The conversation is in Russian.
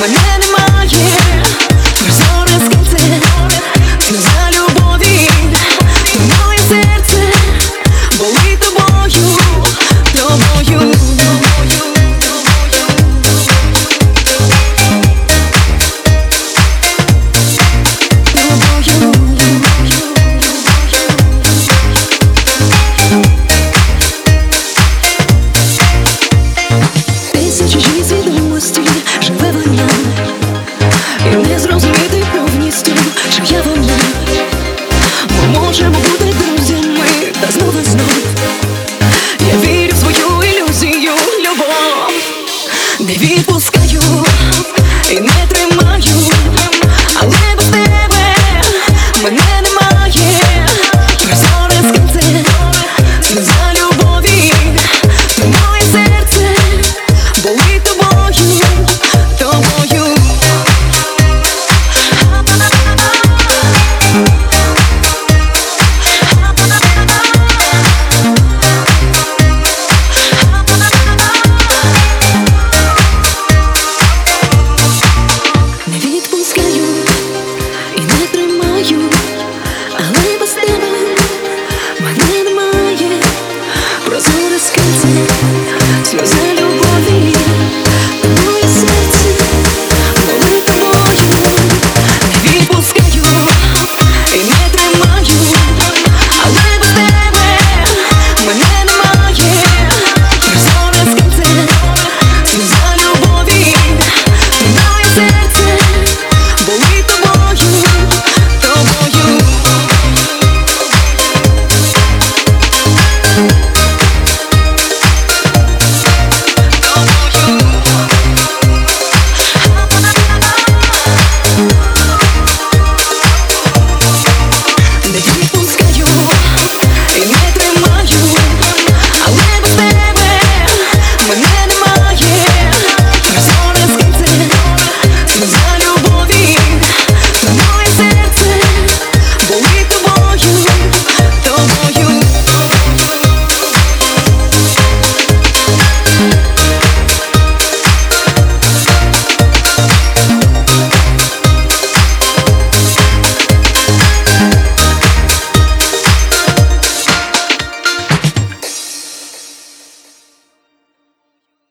when Перепускаю и нет